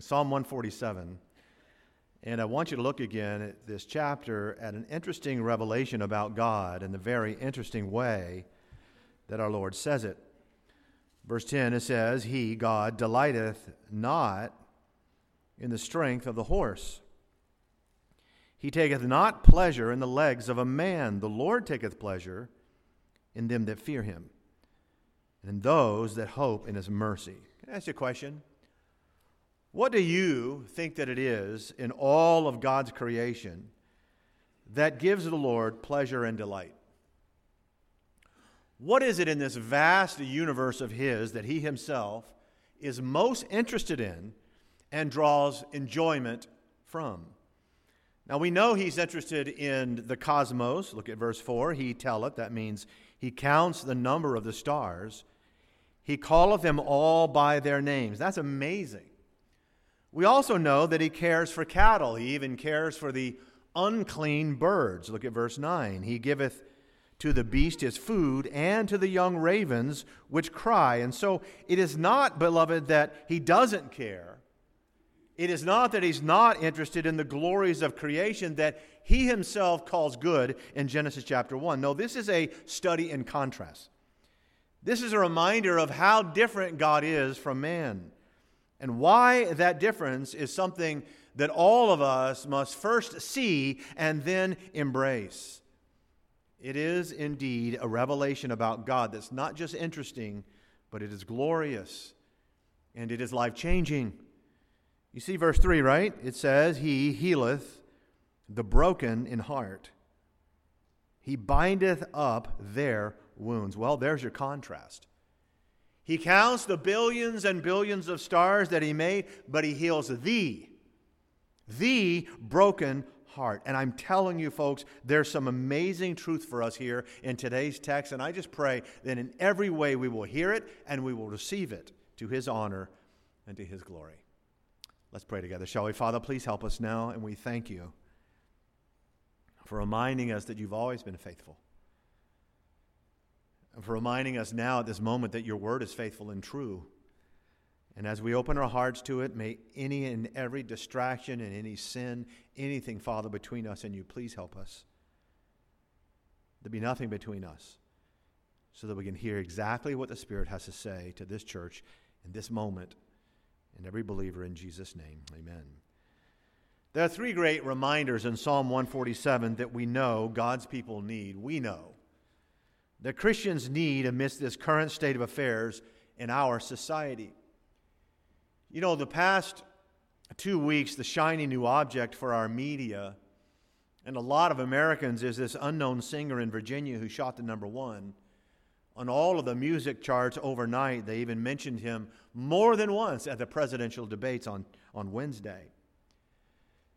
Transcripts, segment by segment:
Psalm 147. And I want you to look again at this chapter at an interesting revelation about God and the very interesting way that our Lord says it. Verse 10 it says, He, God, delighteth not in the strength of the horse. He taketh not pleasure in the legs of a man. The Lord taketh pleasure in them that fear him, and in those that hope in his mercy. Can I ask you a question? What do you think that it is in all of God's creation that gives the Lord pleasure and delight? What is it in this vast universe of His that He Himself is most interested in and draws enjoyment from? Now we know He's interested in the cosmos. Look at verse 4. He telleth, that means He counts the number of the stars. He calleth them all by their names. That's amazing. We also know that he cares for cattle. He even cares for the unclean birds. Look at verse 9. He giveth to the beast his food and to the young ravens which cry. And so it is not, beloved, that he doesn't care. It is not that he's not interested in the glories of creation that he himself calls good in Genesis chapter 1. No, this is a study in contrast. This is a reminder of how different God is from man. And why that difference is something that all of us must first see and then embrace. It is indeed a revelation about God that's not just interesting, but it is glorious and it is life changing. You see verse 3, right? It says, He healeth the broken in heart, He bindeth up their wounds. Well, there's your contrast. He counts the billions and billions of stars that he made, but he heals thee, the broken heart. And I'm telling you, folks, there's some amazing truth for us here in today's text. And I just pray that in every way we will hear it and we will receive it to his honor and to his glory. Let's pray together, shall we? Father, please help us now. And we thank you for reminding us that you've always been faithful and for reminding us now at this moment that your word is faithful and true. And as we open our hearts to it, may any and every distraction and any sin, anything, Father, between us and you, please help us. There be nothing between us so that we can hear exactly what the Spirit has to say to this church in this moment and every believer in Jesus' name. Amen. There are three great reminders in Psalm 147 that we know God's people need. We know that Christians need amidst this current state of affairs in our society. You know, the past two weeks, the shiny new object for our media and a lot of Americans is this unknown singer in Virginia who shot the number one. On all of the music charts overnight, they even mentioned him more than once at the presidential debates on, on Wednesday.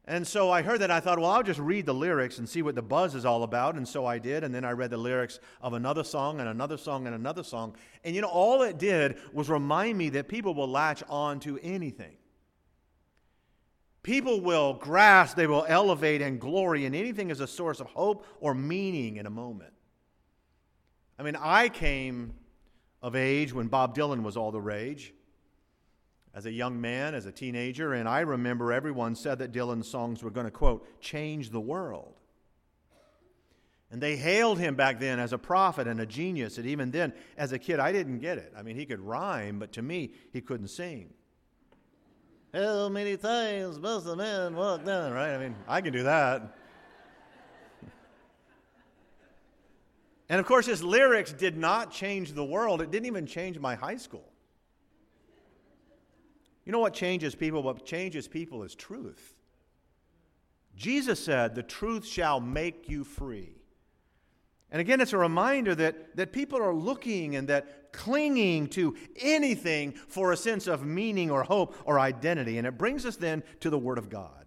And so I heard that. I thought, well, I'll just read the lyrics and see what the buzz is all about. And so I did. And then I read the lyrics of another song and another song and another song. And you know, all it did was remind me that people will latch on to anything. People will grasp, they will elevate and glory in anything as a source of hope or meaning in a moment. I mean, I came of age when Bob Dylan was all the rage as a young man, as a teenager, and I remember everyone said that Dylan's songs were going to, quote, change the world. And they hailed him back then as a prophet and a genius. And even then, as a kid, I didn't get it. I mean, he could rhyme, but to me, he couldn't sing. How many times must a man walk down, right? I mean, I can do that. and of course, his lyrics did not change the world, it didn't even change my high school. You know what changes people? What changes people is truth. Jesus said, The truth shall make you free. And again, it's a reminder that, that people are looking and that clinging to anything for a sense of meaning or hope or identity. And it brings us then to the Word of God.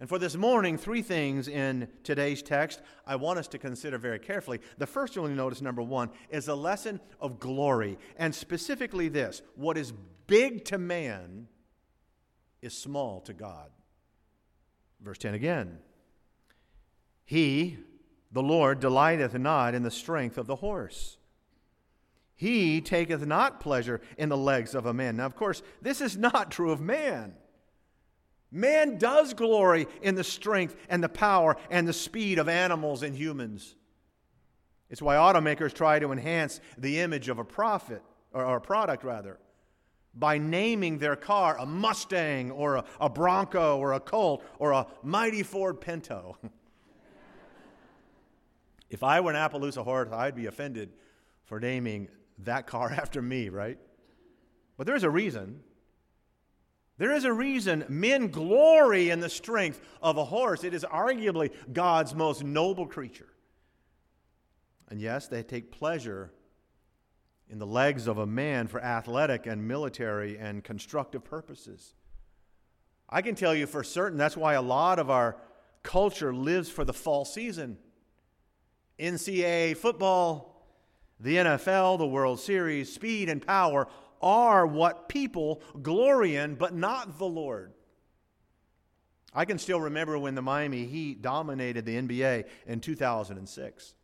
And for this morning, three things in today's text I want us to consider very carefully. The first one you notice, number one, is a lesson of glory. And specifically this what is big to man is small to God. Verse 10 again. He, the Lord, delighteth not in the strength of the horse. He taketh not pleasure in the legs of a man. Now, of course, this is not true of man. Man does glory in the strength and the power and the speed of animals and humans. It's why automakers try to enhance the image of a profit, or a product rather, by naming their car a Mustang or a, a Bronco or a Colt or a mighty Ford Pinto. if I were an Appaloosa horse, I'd be offended for naming that car after me, right? But there's a reason. There is a reason men glory in the strength of a horse. It is arguably God's most noble creature. And yes, they take pleasure in the legs of a man for athletic and military and constructive purposes. I can tell you for certain that's why a lot of our culture lives for the fall season. NCAA football, the NFL, the World Series, speed and power are what people glory in, but not the Lord. I can still remember when the Miami Heat dominated the NBA in 2006.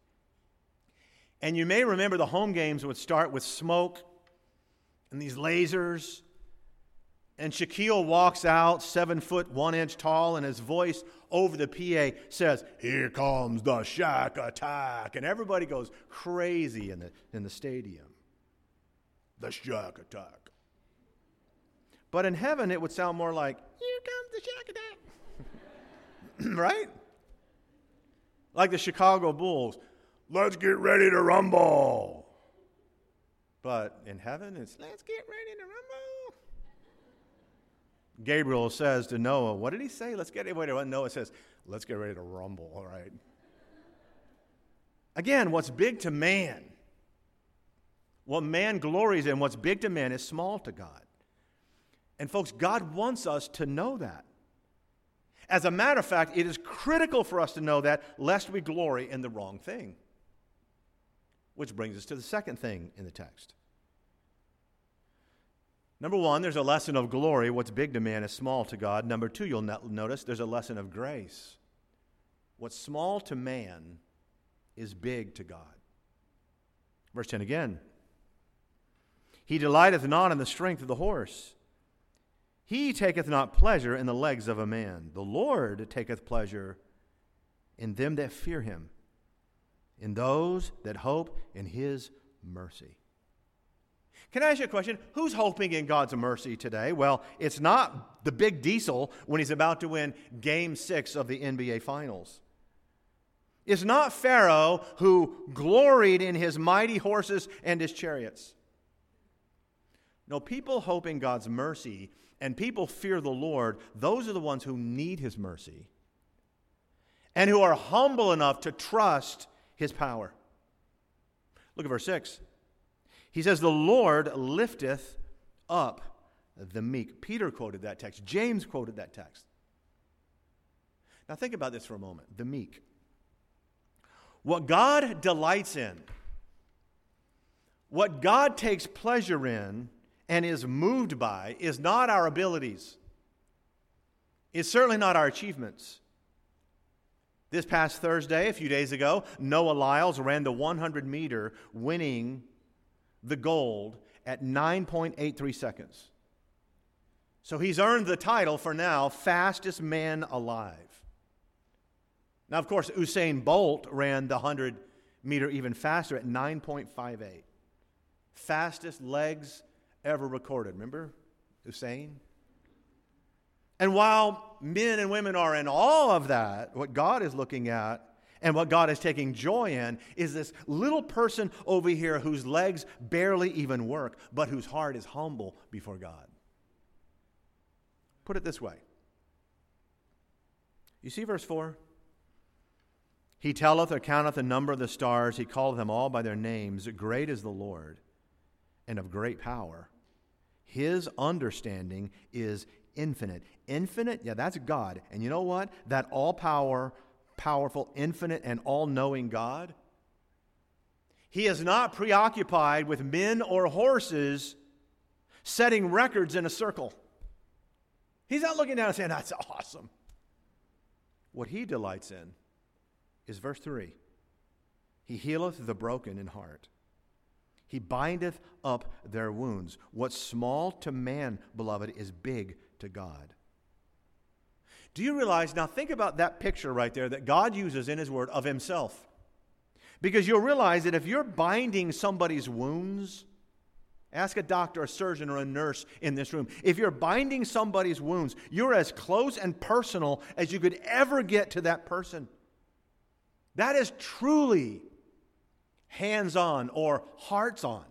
And you may remember the home games would start with smoke and these lasers and Shaquille walks out, seven foot, one inch tall, and his voice over the PA says, Here comes the Shaq attack. And everybody goes crazy in the, in the stadium. The Shaq attack. But in heaven, it would sound more like, Here comes the Shaq attack. right? Like the Chicago Bulls, Let's get ready to rumble. But in heaven, it's, Let's get ready to rumble. Gabriel says to Noah, What did he say? Let's get ready. What Noah says, Let's get ready to rumble, all right? Again, what's big to man, what man glories in, what's big to man is small to God. And folks, God wants us to know that. As a matter of fact, it is critical for us to know that, lest we glory in the wrong thing. Which brings us to the second thing in the text. Number one, there's a lesson of glory. What's big to man is small to God. Number two, you'll notice there's a lesson of grace. What's small to man is big to God. Verse 10 again. He delighteth not in the strength of the horse. He taketh not pleasure in the legs of a man. The Lord taketh pleasure in them that fear him, in those that hope in his mercy. Can I ask you a question? Who's hoping in God's mercy today? Well, it's not the big diesel when he's about to win game six of the NBA Finals. It's not Pharaoh who gloried in his mighty horses and his chariots. No, people hope in God's mercy and people fear the Lord, those are the ones who need his mercy and who are humble enough to trust his power. Look at verse 6. He says, The Lord lifteth up the meek. Peter quoted that text. James quoted that text. Now, think about this for a moment the meek. What God delights in, what God takes pleasure in and is moved by, is not our abilities. It's certainly not our achievements. This past Thursday, a few days ago, Noah Lyles ran the 100 meter, winning the gold at 9.83 seconds. So he's earned the title for now, fastest man alive. Now, of course, Usain Bolt ran the 100 meter even faster at 9.58. Fastest legs ever recorded. Remember Usain? And while men and women are in awe of that, what God is looking at and what God is taking joy in is this little person over here whose legs barely even work, but whose heart is humble before God. Put it this way You see verse 4? He telleth or counteth the number of the stars, he calleth them all by their names. Great is the Lord, and of great power. His understanding is infinite. Infinite, yeah, that's God. And you know what? That all power powerful, infinite, and all knowing God. He is not preoccupied with men or horses setting records in a circle. He's not looking down and saying, That's awesome. What he delights in is verse 3 He healeth the broken in heart, He bindeth up their wounds. What's small to man, beloved, is big to God. Do you realize? Now, think about that picture right there that God uses in His Word of Himself. Because you'll realize that if you're binding somebody's wounds, ask a doctor, a surgeon, or a nurse in this room. If you're binding somebody's wounds, you're as close and personal as you could ever get to that person. That is truly hands on or hearts on.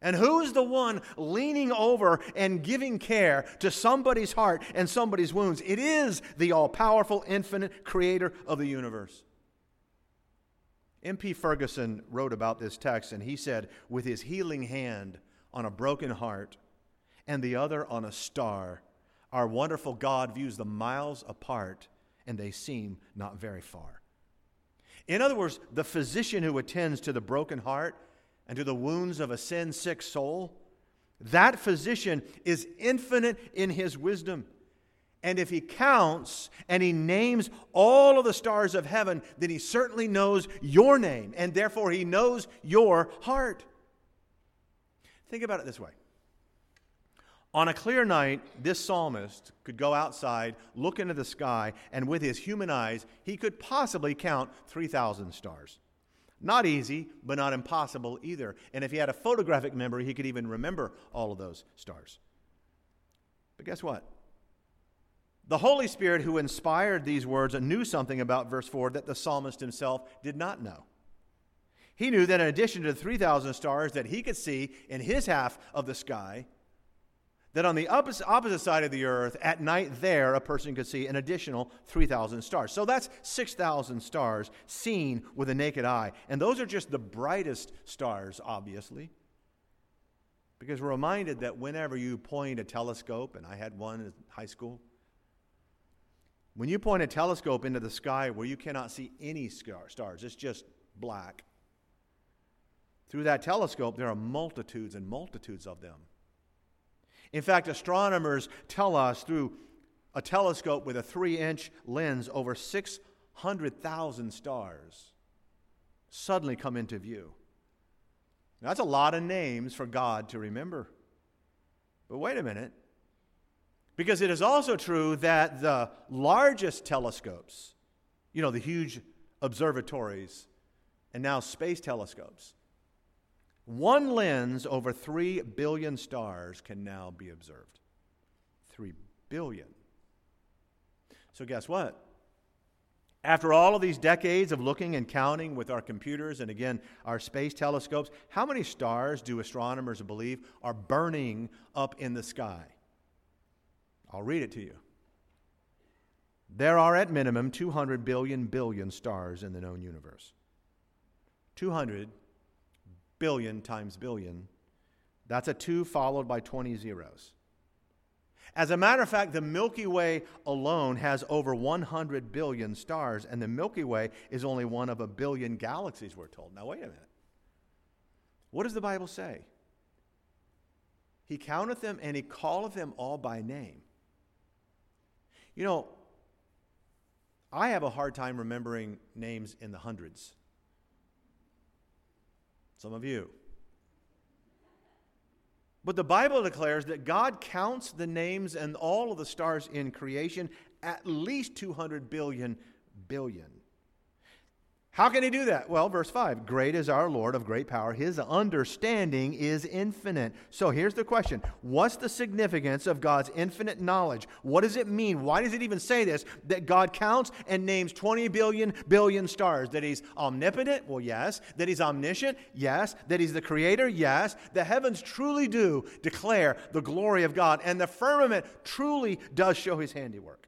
And who's the one leaning over and giving care to somebody's heart and somebody's wounds? It is the all powerful, infinite creator of the universe. M.P. Ferguson wrote about this text, and he said, With his healing hand on a broken heart and the other on a star, our wonderful God views the miles apart, and they seem not very far. In other words, the physician who attends to the broken heart and to the wounds of a sin sick soul, that physician is infinite in his wisdom. And if he counts and he names all of the stars of heaven, then he certainly knows your name, and therefore he knows your heart. Think about it this way on a clear night, this psalmist could go outside, look into the sky, and with his human eyes, he could possibly count 3,000 stars. Not easy, but not impossible either. And if he had a photographic memory, he could even remember all of those stars. But guess what? The Holy Spirit, who inspired these words, knew something about verse 4 that the psalmist himself did not know. He knew that in addition to the 3,000 stars that he could see in his half of the sky, that on the opposite side of the earth, at night there, a person could see an additional 3,000 stars. So that's 6,000 stars seen with a naked eye. And those are just the brightest stars, obviously. Because we're reminded that whenever you point a telescope, and I had one in high school, when you point a telescope into the sky where you cannot see any stars, it's just black. Through that telescope, there are multitudes and multitudes of them. In fact, astronomers tell us through a telescope with a three inch lens over 600,000 stars suddenly come into view. Now, that's a lot of names for God to remember. But wait a minute. Because it is also true that the largest telescopes, you know, the huge observatories, and now space telescopes, one lens over 3 billion stars can now be observed. 3 billion. So, guess what? After all of these decades of looking and counting with our computers and again our space telescopes, how many stars do astronomers believe are burning up in the sky? I'll read it to you. There are at minimum 200 billion billion stars in the known universe. 200 billion times billion. That's a 2 followed by 20 zeros. As a matter of fact, the Milky Way alone has over 100 billion stars, and the Milky Way is only one of a billion galaxies, we're told. Now, wait a minute. What does the Bible say? He counteth them and he calleth them all by name. You know, I have a hard time remembering names in the hundreds some of you. But the Bible declares that God counts the names and all of the stars in creation at least 200 billion billion. How can he do that? Well, verse 5 Great is our Lord of great power. His understanding is infinite. So here's the question What's the significance of God's infinite knowledge? What does it mean? Why does it even say this? That God counts and names 20 billion billion stars. That he's omnipotent? Well, yes. That he's omniscient? Yes. That he's the creator? Yes. The heavens truly do declare the glory of God, and the firmament truly does show his handiwork.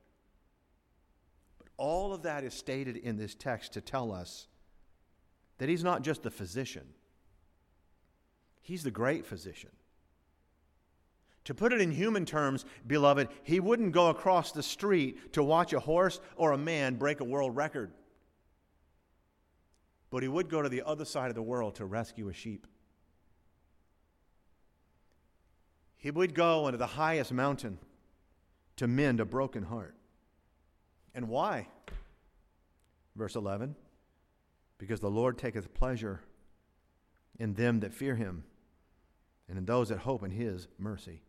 All of that is stated in this text to tell us that he's not just the physician, he's the great physician. To put it in human terms, beloved, he wouldn't go across the street to watch a horse or a man break a world record. But he would go to the other side of the world to rescue a sheep. He would go into the highest mountain to mend a broken heart. And why? Verse 11 Because the Lord taketh pleasure in them that fear him and in those that hope in his mercy.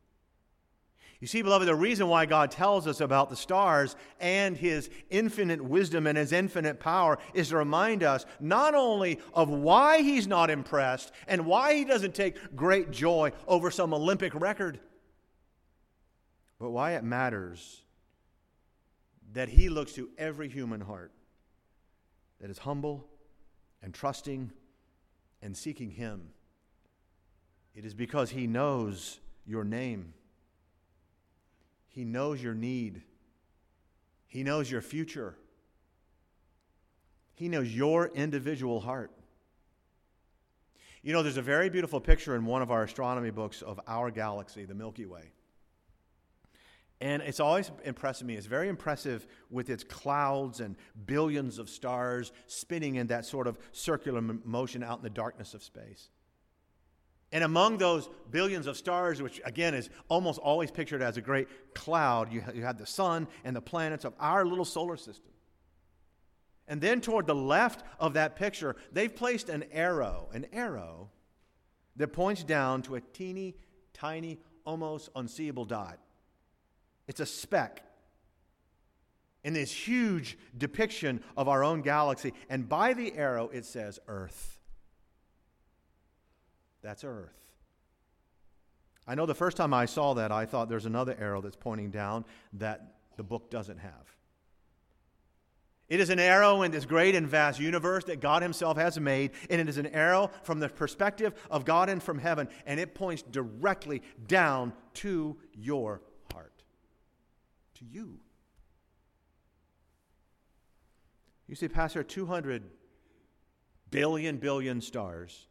You see, beloved, the reason why God tells us about the stars and his infinite wisdom and his infinite power is to remind us not only of why he's not impressed and why he doesn't take great joy over some Olympic record, but why it matters that he looks to every human heart that is humble and trusting and seeking him. It is because he knows your name. He knows your need. He knows your future. He knows your individual heart. You know, there's a very beautiful picture in one of our astronomy books of our galaxy, the Milky Way. And it's always impressed me. It's very impressive with its clouds and billions of stars spinning in that sort of circular motion out in the darkness of space. And among those billions of stars, which again is almost always pictured as a great cloud, you, you have the sun and the planets of our little solar system. And then toward the left of that picture, they've placed an arrow, an arrow that points down to a teeny, tiny, almost unseeable dot. It's a speck in this huge depiction of our own galaxy. And by the arrow, it says Earth. That's Earth. I know the first time I saw that, I thought there's another arrow that's pointing down that the book doesn't have. It is an arrow in this great and vast universe that God Himself has made, and it is an arrow from the perspective of God and from heaven, and it points directly down to your to you. You see, Pastor, 200 billion, billion stars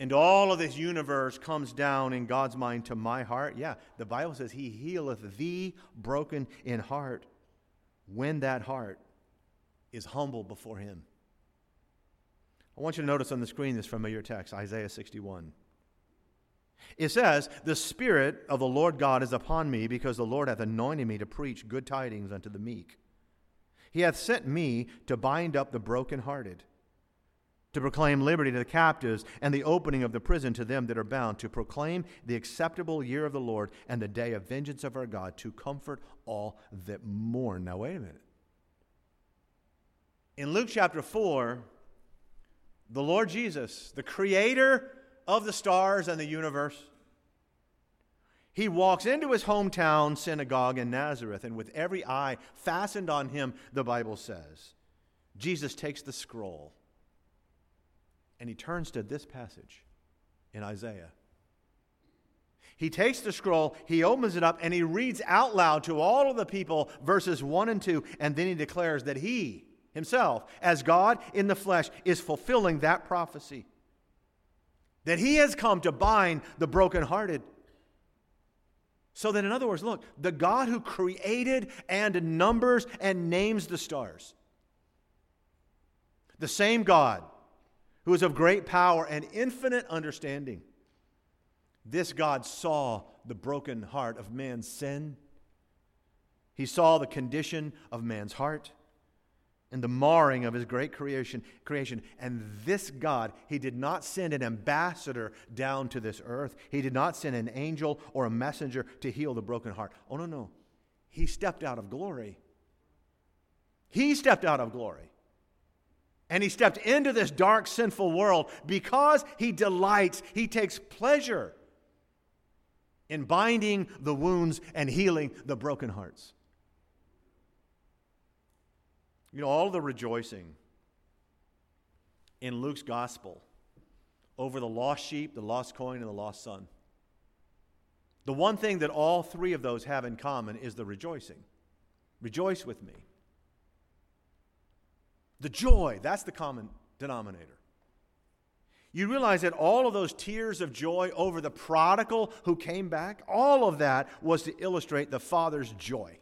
and all of this universe comes down in God's mind to my heart. Yeah, the Bible says He healeth thee broken in heart when that heart is humble before Him. I want you to notice on the screen this familiar text, Isaiah 61. It says, The Spirit of the Lord God is upon me, because the Lord hath anointed me to preach good tidings unto the meek. He hath sent me to bind up the brokenhearted to proclaim liberty to the captives and the opening of the prison to them that are bound, to proclaim the acceptable year of the Lord and the day of vengeance of our God, to comfort all that mourn. Now, wait a minute. In Luke chapter 4, the Lord Jesus, the creator of the stars and the universe, he walks into his hometown synagogue in Nazareth, and with every eye fastened on him, the Bible says, Jesus takes the scroll and he turns to this passage in Isaiah. He takes the scroll, he opens it up, and he reads out loud to all of the people verses 1 and 2, and then he declares that he himself, as God in the flesh, is fulfilling that prophecy. That he has come to bind the brokenhearted. So that, in other words, look, the God who created and numbers and names the stars, the same God who is of great power and infinite understanding. This God saw the broken heart of man's sin. He saw the condition of man's heart and the marring of his great creation, creation. And this God, he did not send an ambassador down to this earth. He did not send an angel or a messenger to heal the broken heart. Oh, no, no. He stepped out of glory. He stepped out of glory. And he stepped into this dark, sinful world because he delights, he takes pleasure in binding the wounds and healing the broken hearts. You know, all the rejoicing in Luke's gospel over the lost sheep, the lost coin, and the lost son. The one thing that all three of those have in common is the rejoicing. Rejoice with me. The joy, that's the common denominator. You realize that all of those tears of joy over the prodigal who came back, all of that was to illustrate the Father's joy.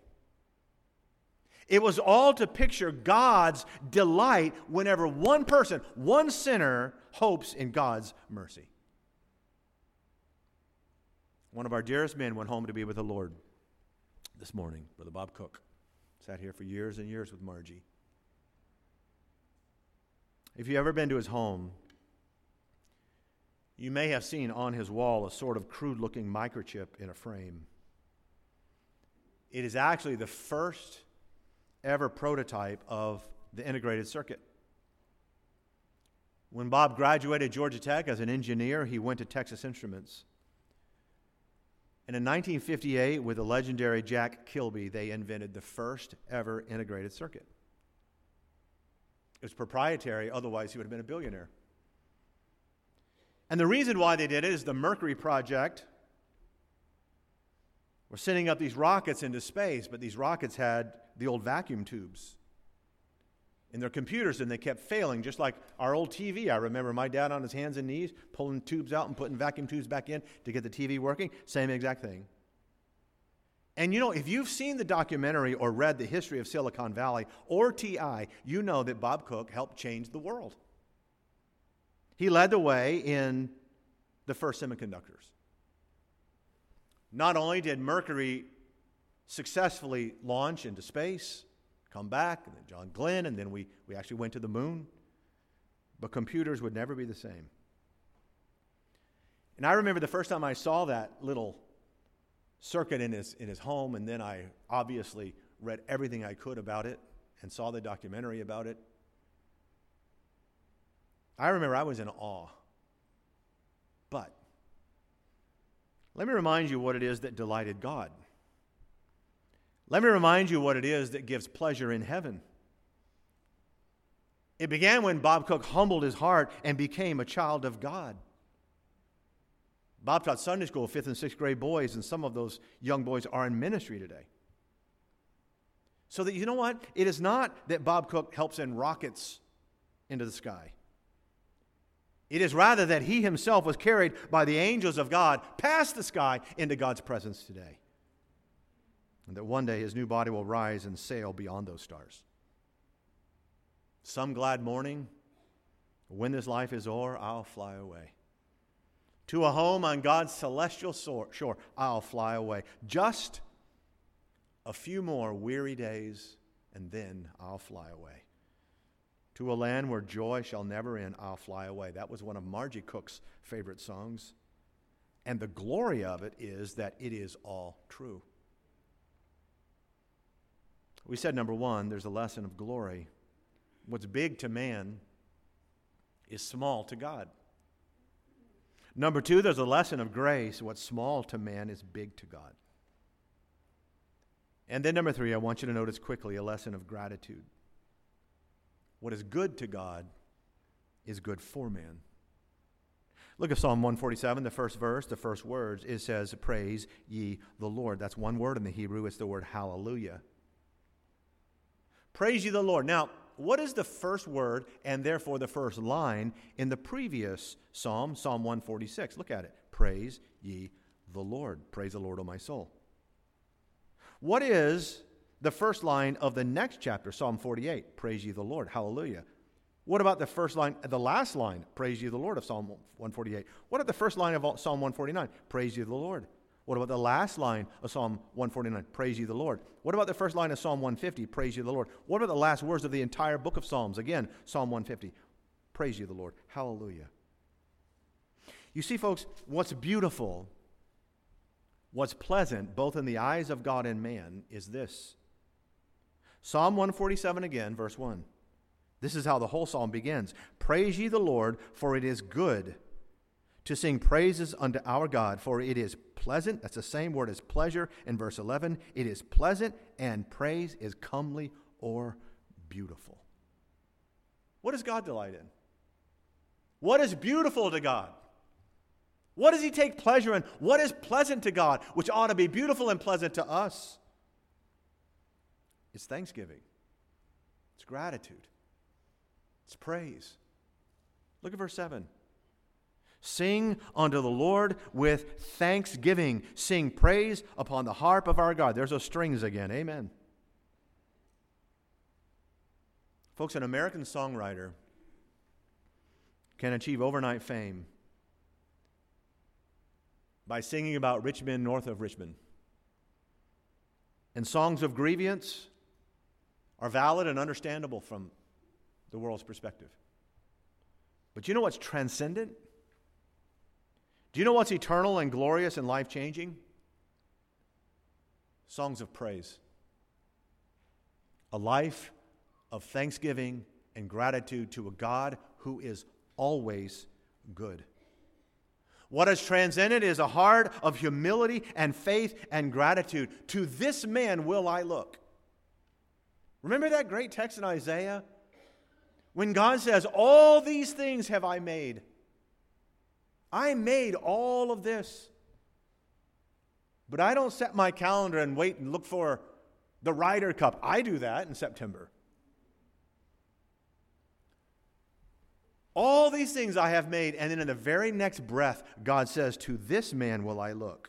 It was all to picture God's delight whenever one person, one sinner, hopes in God's mercy. One of our dearest men went home to be with the Lord this morning, Brother Bob Cook. Sat here for years and years with Margie. If you've ever been to his home, You may have seen on his wall a sort of crude looking microchip in a frame. It is actually the first ever prototype of the integrated circuit. When Bob graduated Georgia Tech as an engineer, he went to Texas Instruments. And in 1958, with the legendary Jack Kilby, they invented the first ever integrated circuit. It was proprietary, otherwise, he would have been a billionaire. And the reason why they did it is the Mercury project. We're sending up these rockets into space, but these rockets had the old vacuum tubes in their computers and they kept failing, just like our old TV. I remember my dad on his hands and knees pulling tubes out and putting vacuum tubes back in to get the TV working. Same exact thing. And you know, if you've seen the documentary or read the history of Silicon Valley or TI, you know that Bob Cook helped change the world. He led the way in the first semiconductors. Not only did Mercury successfully launch into space, come back, and then John Glenn, and then we, we actually went to the moon, but computers would never be the same. And I remember the first time I saw that little circuit in his, in his home, and then I obviously read everything I could about it and saw the documentary about it. I remember I was in awe. But let me remind you what it is that delighted God. Let me remind you what it is that gives pleasure in heaven. It began when Bob Cook humbled his heart and became a child of God. Bob taught Sunday school, fifth and sixth grade boys, and some of those young boys are in ministry today. So that you know what? It is not that Bob Cook helps send rockets into the sky. It is rather that he himself was carried by the angels of God past the sky into God's presence today. And that one day his new body will rise and sail beyond those stars. Some glad morning, when this life is o'er, I'll fly away. To a home on God's celestial shore, I'll fly away. Just a few more weary days, and then I'll fly away. To a land where joy shall never end, I'll fly away. That was one of Margie Cook's favorite songs. And the glory of it is that it is all true. We said, number one, there's a lesson of glory. What's big to man is small to God. Number two, there's a lesson of grace. What's small to man is big to God. And then number three, I want you to notice quickly a lesson of gratitude. What is good to God is good for man. Look at Psalm 147, the first verse, the first words. It says, Praise ye the Lord. That's one word in the Hebrew. It's the word hallelujah. Praise ye the Lord. Now, what is the first word and therefore the first line in the previous psalm, Psalm 146? Look at it. Praise ye the Lord. Praise the Lord, O my soul. What is the first line of the next chapter, Psalm 48, praise ye the Lord, hallelujah. What about the first line, the last line, praise ye the Lord of Psalm 148? What about the first line of Psalm 149, praise ye the Lord? What about the last line of Psalm 149, praise ye the Lord? What about the first line of Psalm 150, praise ye the Lord? What about the last words of the entire book of Psalms? Again, Psalm 150, praise ye the Lord, hallelujah. You see, folks, what's beautiful, what's pleasant, both in the eyes of God and man, is this Psalm 147 again, verse 1. This is how the whole psalm begins Praise ye the Lord, for it is good to sing praises unto our God, for it is pleasant. That's the same word as pleasure in verse 11. It is pleasant, and praise is comely or beautiful. What does God delight in? What is beautiful to God? What does He take pleasure in? What is pleasant to God, which ought to be beautiful and pleasant to us? It's thanksgiving, it's gratitude, it's praise. Look at verse 7. Sing unto the Lord with thanksgiving. Sing praise upon the harp of our God. There's those strings again. Amen. Folks, an American songwriter can achieve overnight fame by singing about rich men north of Richmond. And songs of grievance are valid and understandable from the world's perspective. But you know what's transcendent? Do you know what's eternal and glorious and life changing? Songs of praise. A life of thanksgiving and gratitude to a God who is always good. What is transcendent is a heart of humility and faith and gratitude. To this man will I look. Remember that great text in Isaiah? When God says, All these things have I made. I made all of this. But I don't set my calendar and wait and look for the Ryder Cup. I do that in September. All these things I have made, and then in the very next breath, God says, To this man will I look,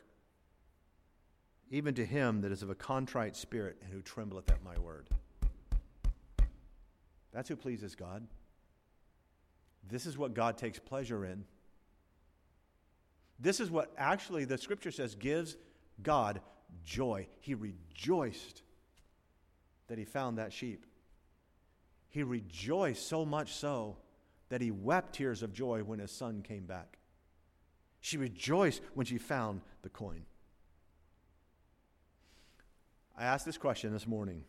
even to him that is of a contrite spirit and who trembleth at my word. That's who pleases God. This is what God takes pleasure in. This is what actually the scripture says gives God joy. He rejoiced that he found that sheep. He rejoiced so much so that he wept tears of joy when his son came back. She rejoiced when she found the coin. I asked this question this morning.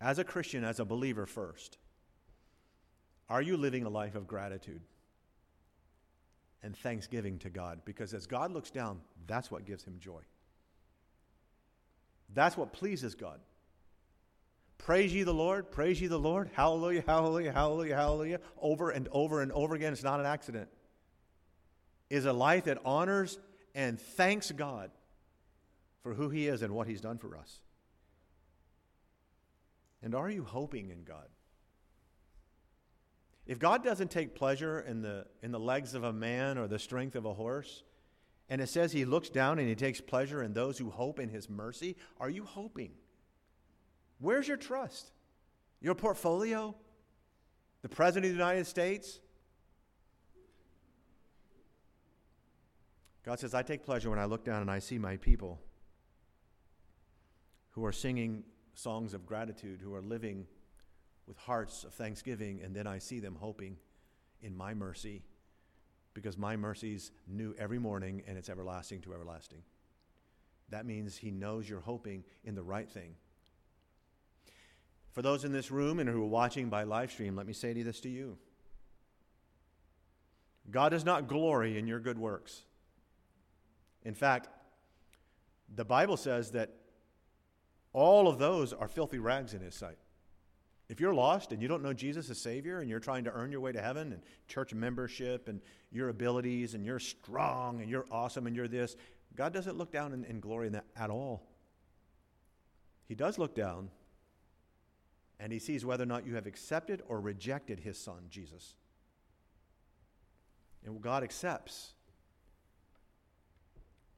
As a Christian, as a believer first, are you living a life of gratitude and thanksgiving to God? Because as God looks down, that's what gives him joy. That's what pleases God. Praise ye the Lord, praise ye the Lord, hallelujah, hallelujah, hallelujah, hallelujah, over and over and over again. It's not an accident. Is a life that honors and thanks God for who He is and what He's done for us. And are you hoping in God? If God doesn't take pleasure in the, in the legs of a man or the strength of a horse, and it says he looks down and he takes pleasure in those who hope in his mercy, are you hoping? Where's your trust? Your portfolio? The President of the United States? God says, I take pleasure when I look down and I see my people who are singing songs of gratitude, who are living with hearts of thanksgiving, and then I see them hoping in my mercy because my mercy's new every morning and it's everlasting to everlasting. That means He knows you're hoping in the right thing. For those in this room and who are watching by live stream, let me say this to you God does not glory in your good works. In fact, the Bible says that all of those are filthy rags in His sight. If you're lost and you don't know Jesus as Savior and you're trying to earn your way to heaven and church membership and your abilities and you're strong and you're awesome and you're this, God doesn't look down in, in glory in that at all. He does look down and He sees whether or not you have accepted or rejected His Son, Jesus. And what God accepts,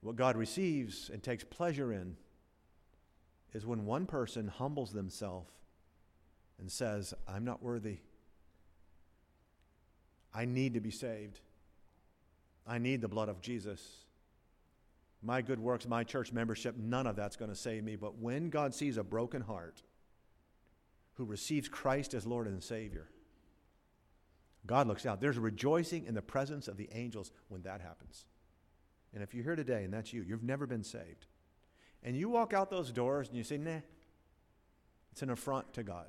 what God receives and takes pleasure in, is when one person humbles themselves and says, I'm not worthy. I need to be saved. I need the blood of Jesus. My good works, my church membership, none of that's going to save me. But when God sees a broken heart who receives Christ as Lord and Savior, God looks out. There's rejoicing in the presence of the angels when that happens. And if you're here today and that's you, you've never been saved, and you walk out those doors and you say, nah, it's an affront to God.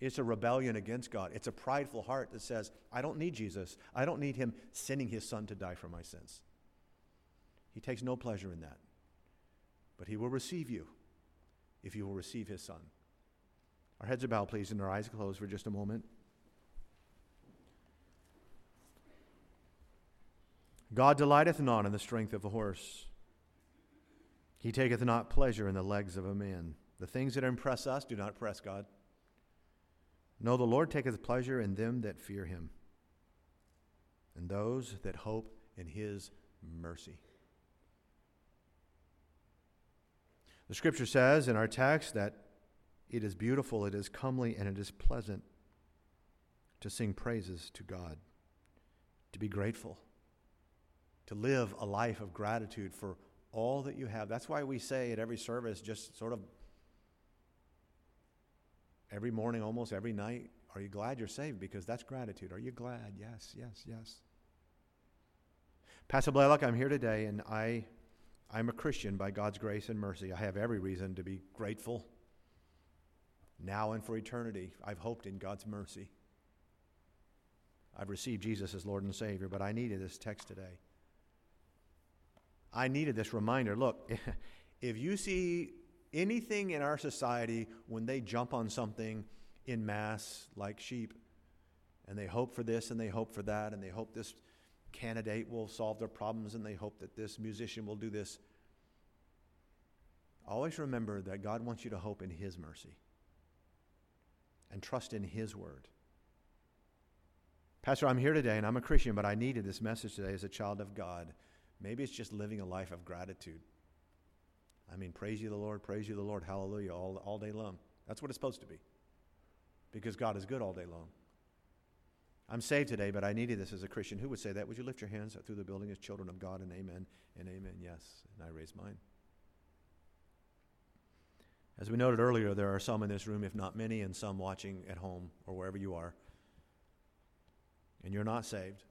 It's a rebellion against God. It's a prideful heart that says, I don't need Jesus. I don't need him sending his son to die for my sins. He takes no pleasure in that. But he will receive you if you will receive his son. Our heads are bowed, please, and our eyes closed for just a moment. God delighteth not in the strength of a horse. He taketh not pleasure in the legs of a man. The things that impress us do not impress God. No, the Lord taketh pleasure in them that fear him, and those that hope in his mercy. The scripture says in our text that it is beautiful, it is comely, and it is pleasant to sing praises to God, to be grateful, to live a life of gratitude for all that you have. That's why we say at every service, just sort of every morning, almost every night, are you glad you're saved? Because that's gratitude. Are you glad? Yes, yes, yes. Pastor Blalock, I'm here today, and I, I'm a Christian by God's grace and mercy. I have every reason to be grateful now and for eternity. I've hoped in God's mercy. I've received Jesus as Lord and Savior, but I needed this text today. I needed this reminder. Look, if you see anything in our society when they jump on something in mass like sheep, and they hope for this and they hope for that, and they hope this candidate will solve their problems, and they hope that this musician will do this. Always remember that God wants you to hope in His mercy and trust in His word. Pastor, I'm here today and I'm a Christian, but I needed this message today as a child of God. Maybe it's just living a life of gratitude. I mean, praise you the Lord, praise you the Lord, hallelujah, all, all day long. That's what it's supposed to be. Because God is good all day long. I'm saved today, but I needed this as a Christian. Who would say that? Would you lift your hands through the building as children of God and amen and amen? Yes. And I raise mine. As we noted earlier, there are some in this room, if not many, and some watching at home or wherever you are, and you're not saved.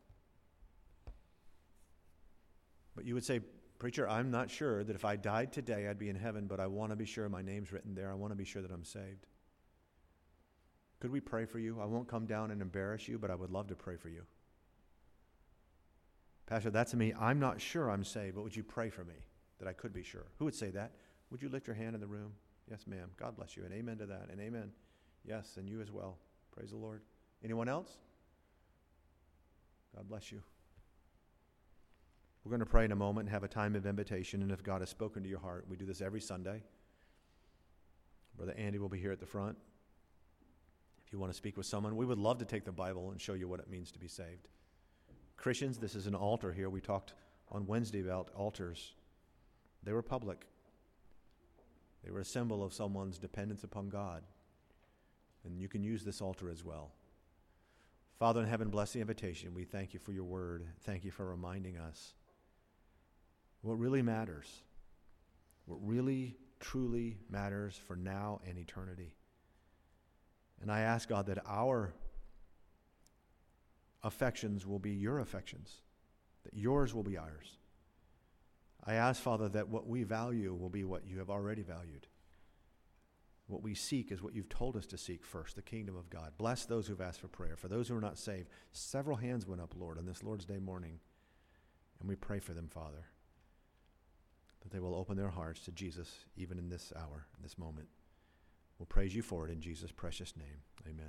But you would say, Preacher, I'm not sure that if I died today, I'd be in heaven, but I want to be sure my name's written there. I want to be sure that I'm saved. Could we pray for you? I won't come down and embarrass you, but I would love to pray for you. Pastor, that's me. I'm not sure I'm saved, but would you pray for me that I could be sure? Who would say that? Would you lift your hand in the room? Yes, ma'am. God bless you. And amen to that. And amen. Yes, and you as well. Praise the Lord. Anyone else? God bless you. We're going to pray in a moment and have a time of invitation. And if God has spoken to your heart, we do this every Sunday. Brother Andy will be here at the front. If you want to speak with someone, we would love to take the Bible and show you what it means to be saved. Christians, this is an altar here. We talked on Wednesday about altars, they were public, they were a symbol of someone's dependence upon God. And you can use this altar as well. Father in heaven, bless the invitation. We thank you for your word. Thank you for reminding us what really matters, what really, truly matters for now and eternity. And I ask God that our affections will be your affections, that yours will be ours. I ask, Father, that what we value will be what you have already valued. What we seek is what you've told us to seek first, the kingdom of God. Bless those who've asked for prayer. For those who are not saved, several hands went up, Lord, on this Lord's Day morning. And we pray for them, Father that they will open their hearts to Jesus even in this hour, in this moment. We'll praise you for it in Jesus' precious name. Amen.